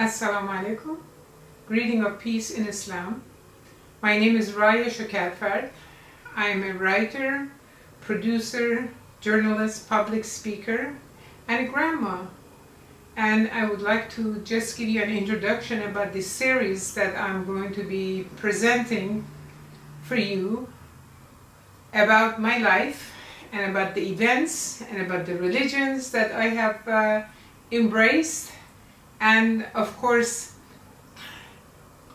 Assalamu alaikum. Greeting of peace in Islam. My name is Raya Shokatfard. I am a writer, producer, journalist, public speaker, and a grandma. And I would like to just give you an introduction about this series that I'm going to be presenting for you about my life and about the events and about the religions that I have uh, embraced and of course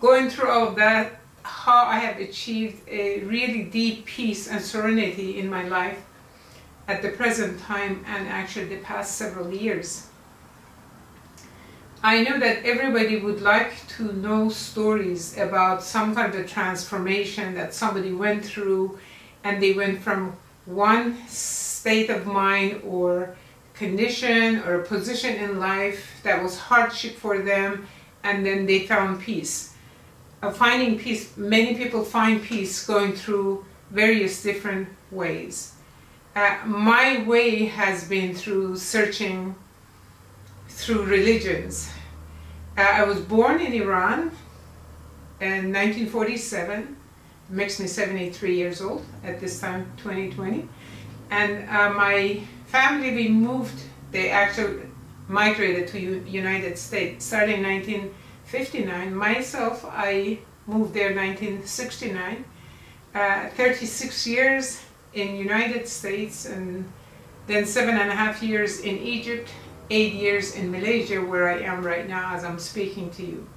going through all of that how I have achieved a really deep peace and serenity in my life at the present time and actually the past several years. I know that everybody would like to know stories about some kind of transformation that somebody went through and they went from one state of mind or condition or a position in life that was hardship for them and then they found peace. Uh, finding peace, many people find peace going through various different ways. Uh, my way has been through searching through religions. Uh, I was born in Iran in 1947, makes me 73 years old at this time, 2020. And uh, my family, we moved, they actually migrated to U United States starting in 1959. Myself, I moved there in 1969. Uh, 36 years in United States and then seven and a half years in Egypt, eight years in Malaysia where I am right now as I'm speaking to you.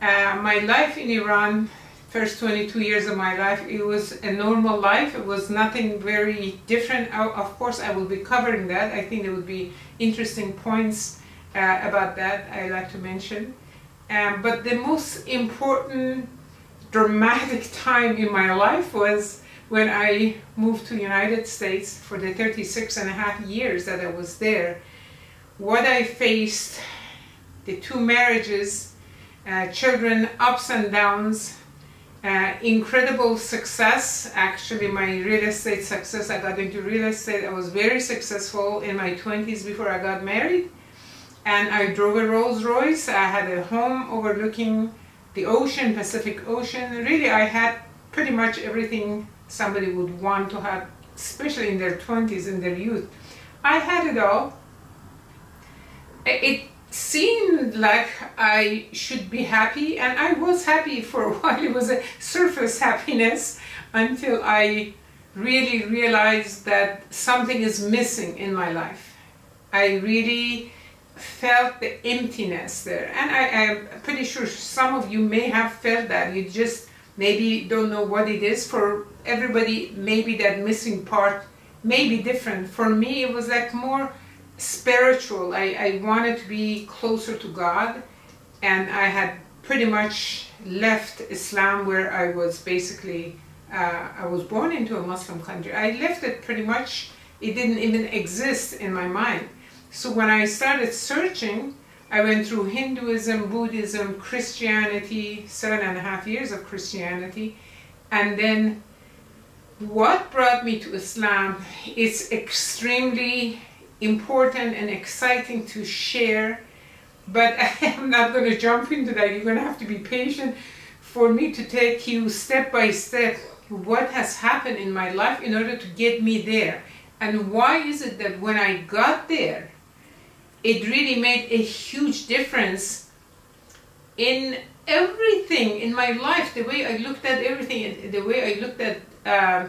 Uh, my life in Iran first 22 years of my life, it was a normal life. It was nothing very different. Of course, I will be covering that. I think there would be interesting points uh, about that I like to mention. Um, but the most important dramatic time in my life was when I moved to United States for the 36 and a half years that I was there. What I faced, the two marriages, uh, children, ups and downs, uh, incredible success. Actually, my real estate success, I got into real estate. I was very successful in my 20s before I got married. And I drove a Rolls Royce. I had a home overlooking the ocean, Pacific Ocean. Really, I had pretty much everything somebody would want to have, especially in their 20s, in their youth. I had it all. It seemed like I should be happy and I was happy for a while. It was a surface happiness until I really realized that something is missing in my life. I really felt the emptiness there and I, am pretty sure some of you may have felt that. You just maybe don't know what it is. For everybody maybe that missing part may be different. For me it was like more spiritual. I, I wanted to be closer to God and I had pretty much left Islam where I was basically, uh, I was born into a Muslim country. I left it pretty much, it didn't even exist in my mind. So when I started searching, I went through Hinduism, Buddhism, Christianity, seven and a half years of Christianity, and then what brought me to Islam is extremely important and exciting to share, but I'm not going to jump into that. You're going to have to be patient for me to take you step by step what has happened in my life in order to get me there. And why is it that when I got there, it really made a huge difference in everything in my life, the way I looked at everything, the way I looked at uh,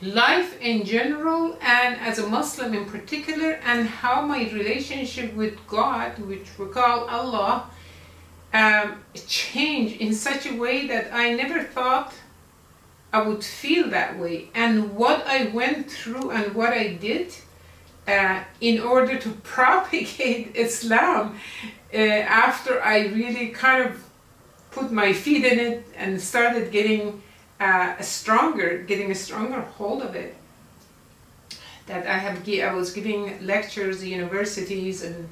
life in general and as a Muslim in particular and how my relationship with God, which we call Allah, um, changed in such a way that I never thought I would feel that way. And what I went through and what I did uh, in order to propagate Islam uh, after I really kind of put my feet in it and started getting uh, a stronger, getting a stronger hold of it. That I have, I was giving lectures universities and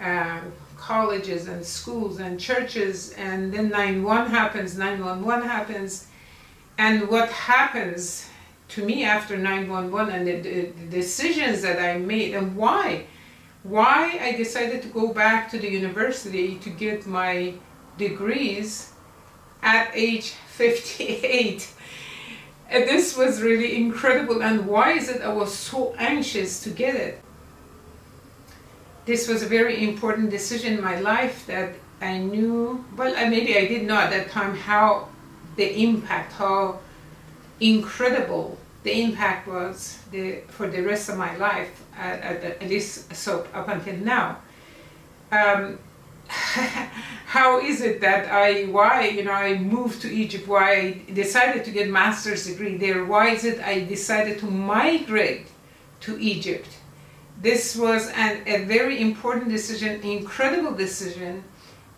uh, colleges and schools and churches, and then 9-1 happens, 911 happens, and what happens to me after 911 and the, the decisions that I made and why why I decided to go back to the university to get my degrees at age 58. And this was really incredible. And why is it I was so anxious to get it? This was a very important decision in my life that I knew, well, maybe I didn't know at that time how the impact, how incredible the impact was the, for the rest of my life, at, at, at least so up until now. Um, how is it that I, why, you know, I moved to Egypt, why I decided to get master's degree there, why is it I decided to migrate to Egypt? This was an, a very important decision, incredible decision,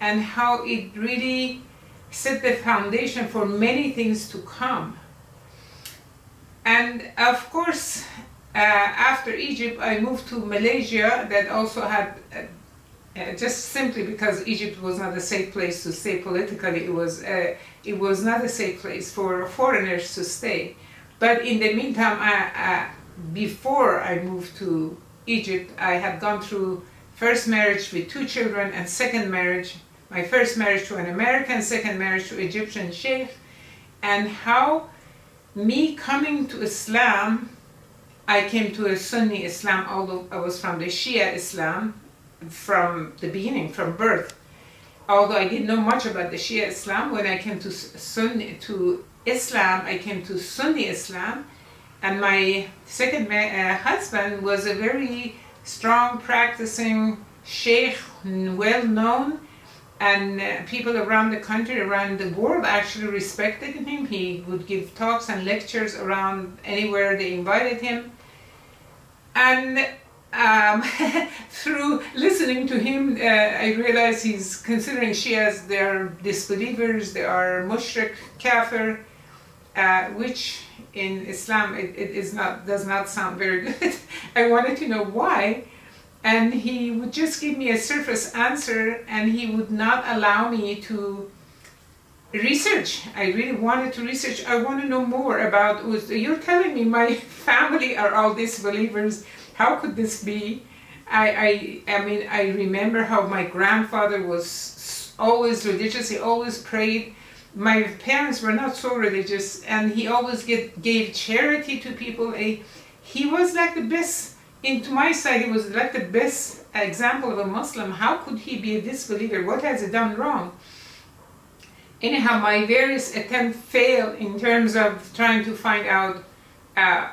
and how it really set the foundation for many things to come. And of course, uh, after Egypt, I moved to Malaysia that also had, uh, just simply because Egypt was not a safe place to stay politically, it was, uh, it was not a safe place for foreigners to stay. But in the meantime, I, before I moved to Egypt, I had gone through first marriage with two children and second marriage my first marriage to an American, second marriage to Egyptian sheikh, and how me coming to Islam, I came to a Sunni Islam, although I was from the Shia Islam from the beginning, from birth. Although I didn't know much about the Shia Islam, when I came to Sunni, to Islam, I came to Sunni Islam, and my second uh, husband was a very strong practicing sheikh, well known, and uh, people around the country, around the world actually respected him. He would give talks and lectures around anywhere they invited him. And um, through listening to him, uh, I realized he's considering Shias, they are disbelievers, they are mushrik, kafir, uh, which in Islam it, it is not, does not sound very good. I wanted to know why and he would just give me a surface answer and he would not allow me to research. I really wanted to research. I want to know more about, you're telling me my family are all disbelievers. How could this be? I, I, I mean, I remember how my grandfather was always religious. He always prayed. My parents were not so religious and he always get, gave charity to people. He, was like the best into my side, he was like the best example of a Muslim. How could he be a disbeliever? What has he done wrong? Anyhow, my various attempts failed in terms of trying to find out. Uh,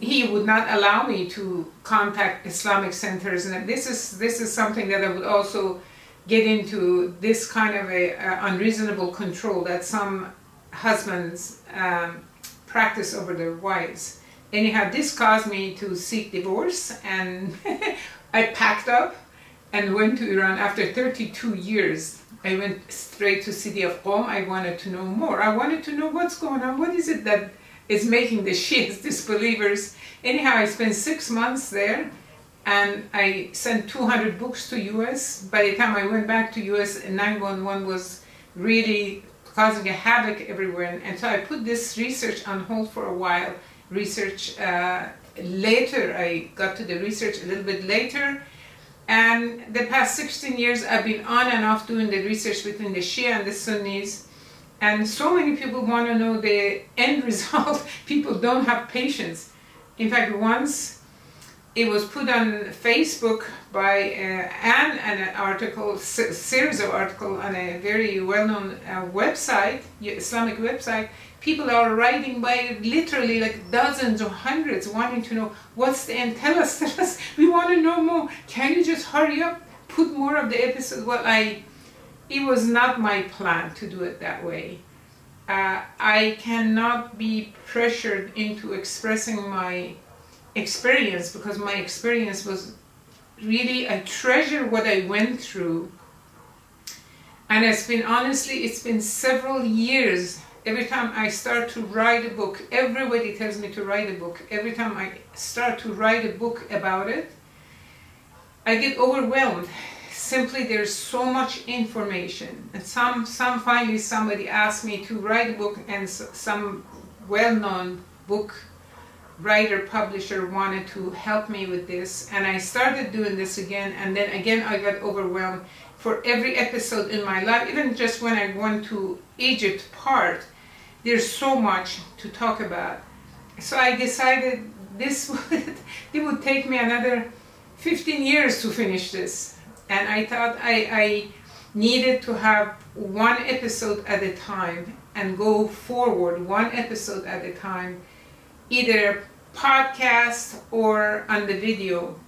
he would not allow me to contact Islamic centers, and this is this is something that I would also get into this kind of a uh, unreasonable control that some husbands um, practice over their wives anyhow, this caused me to seek divorce and I packed up and went to Iran after 32 years. I went straight to city of Qom. I wanted to know more. I wanted to know what's going on. What is it that is making the Shias disbelievers? Anyhow, I spent six months there and I sent 200 books to US. By the time I went back to US, 911 was really causing a havoc everywhere. And so I put this research on hold for a while research uh, later. I got to the research a little bit later. And the past 16 years, I've been on and off doing the research between the Shia and the Sunnis. And so many people want to know the end result. people don't have patience. In fact, once it was put on Facebook by uh, an article, series of article on a very well-known uh, website, Islamic website, people are writing by literally like dozens or hundreds wanting to know what's the end? Tell us tell us. We want to know more. Can you just hurry up? Put more of the episodes well i it was not my plan to do it that way uh, i cannot be pressured into expressing my experience because my experience was really i treasure what i went through and it's been honestly it's been several years Every time I start to write a book, everybody tells me to write a book. Every time I start to write a book about it, I get overwhelmed. Simply, there's so much information. And some, some finally somebody asked me to write a book, and some well-known book writer publisher wanted to help me with this. And I started doing this again and then again I got overwhelmed for every episode in my life. Even just when I went to Egypt part there's so much to talk about. So I decided this would it would take me another 15 years to finish this and I thought I, I needed to have one episode at a time and go forward one episode at a time either podcast or on the video.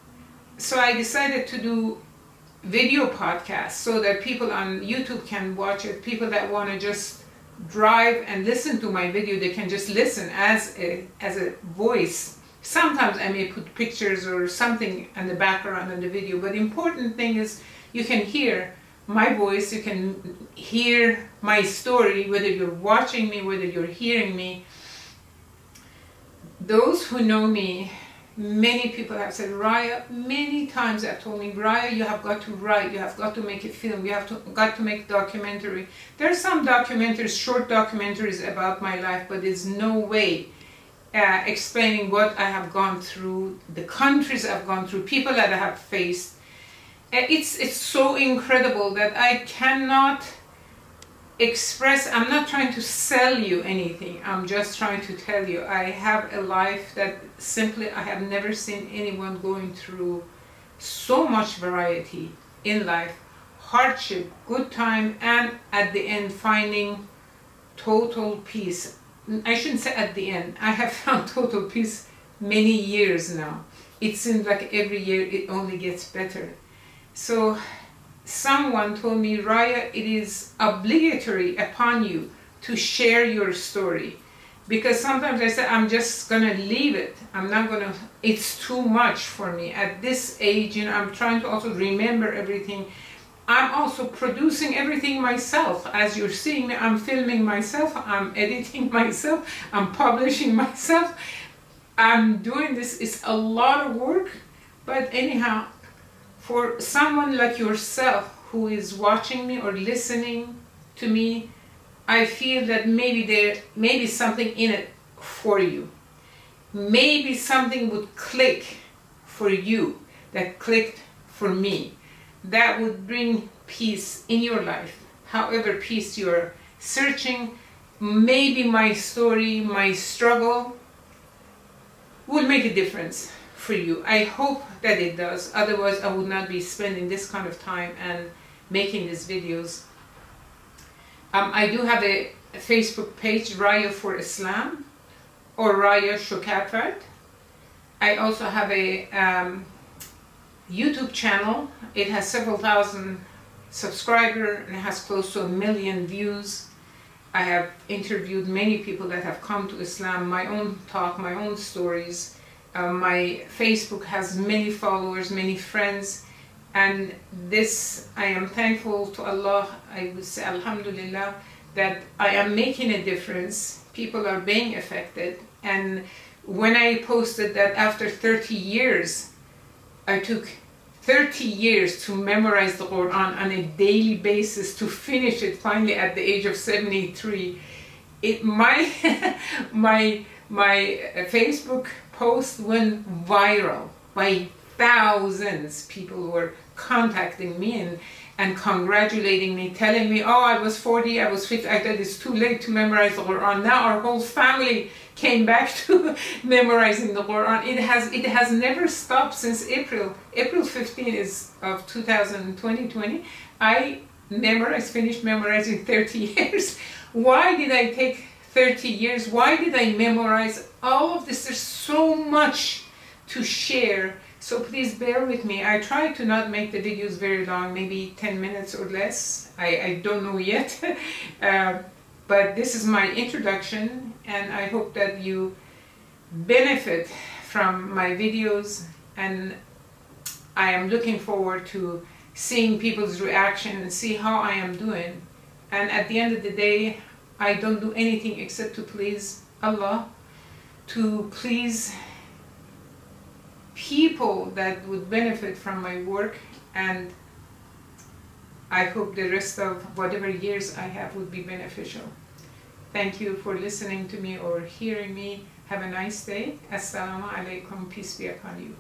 So I decided to do video podcast so that people on YouTube can watch it. People that want to just drive and listen to my video, they can just listen as a, as a voice. Sometimes I may put pictures or something in the background in the video, but the important thing is you can hear my voice, you can hear my story, whether you're watching me, whether you're hearing me, those who know me, many people have said, Raya, many times have told me, Raya, you have got to write, you have got to make a film, you have to, got to make documentary. There are some documentaries, short documentaries about my life, but there's no way uh, explaining what I have gone through, the countries I've gone through, people that I have faced. Uh, it's, it's so incredible that I cannot express i'm not trying to sell you anything. I'm just trying to tell you i have a life that simply i have never seen anyone going through so much variety in life. Hardship good time and at the end finding total peace i shouldn't say at the end i have found total peace many years now it seems like every year it only gets better so someone told me, Raya, it is obligatory upon you to share your story. Because sometimes I say, I'm just going to leave it. I'm not going to, it's too much for me. At this age, you know, I'm trying to also remember everything. I'm also producing everything myself. As you're seeing I'm filming myself, I'm editing myself, I'm publishing myself. I'm doing this, it's a lot of work. But anyhow, for someone like yourself who is watching me or listening to me, I feel that maybe there maybe something in it for you. Maybe something would click for you that clicked for me. That would bring peace in your life. However peace you're searching, maybe my story, my struggle will make a difference for you. I hope that it does. Otherwise, I would not be spending this kind of time and making these videos. Um, I do have a, a, Facebook page, Raya for Islam, or Raya Shokatfard. I also have a um, YouTube channel. It has several thousand subscribers and has close to a million views. I have interviewed many people that have come to Islam, my own talk, my own stories, uh, my Facebook has many followers, many friends, and this, I am thankful to Allah, I would say Alhamdulillah, that I am making a difference. People are being affected. And when I posted that after 30 years, I took 30 years to memorize the Quran on a daily basis to finish it finally at the age of 73. It, my, my, my Facebook post went viral by thousands. People were contacting me and, and congratulating me, telling me, oh, I was 40, I was 50, I thought it's too late to memorize the Quran. Now our whole family came back to memorizing the Quran. It has, it has never stopped since April. April 15 is of 2020. I memorized, finished memorizing 30 years. Why did I take 30 years. Why did I memorize all of this? There's so much to share. So please bear with me. I try to not make the videos very long, maybe 10 minutes or less. I, I don't know yet. uh, but this is my introduction and I hope that you benefit from my videos and I am looking forward to seeing people's reaction and see how I am doing. And at the end of the day, I don't do anything except to please Allah, to please people that would benefit from my work and I hope the rest of whatever years I have would be beneficial. Thank you for listening to me or hearing me. Have a nice day. Assalamu alaikum. Peace be upon you.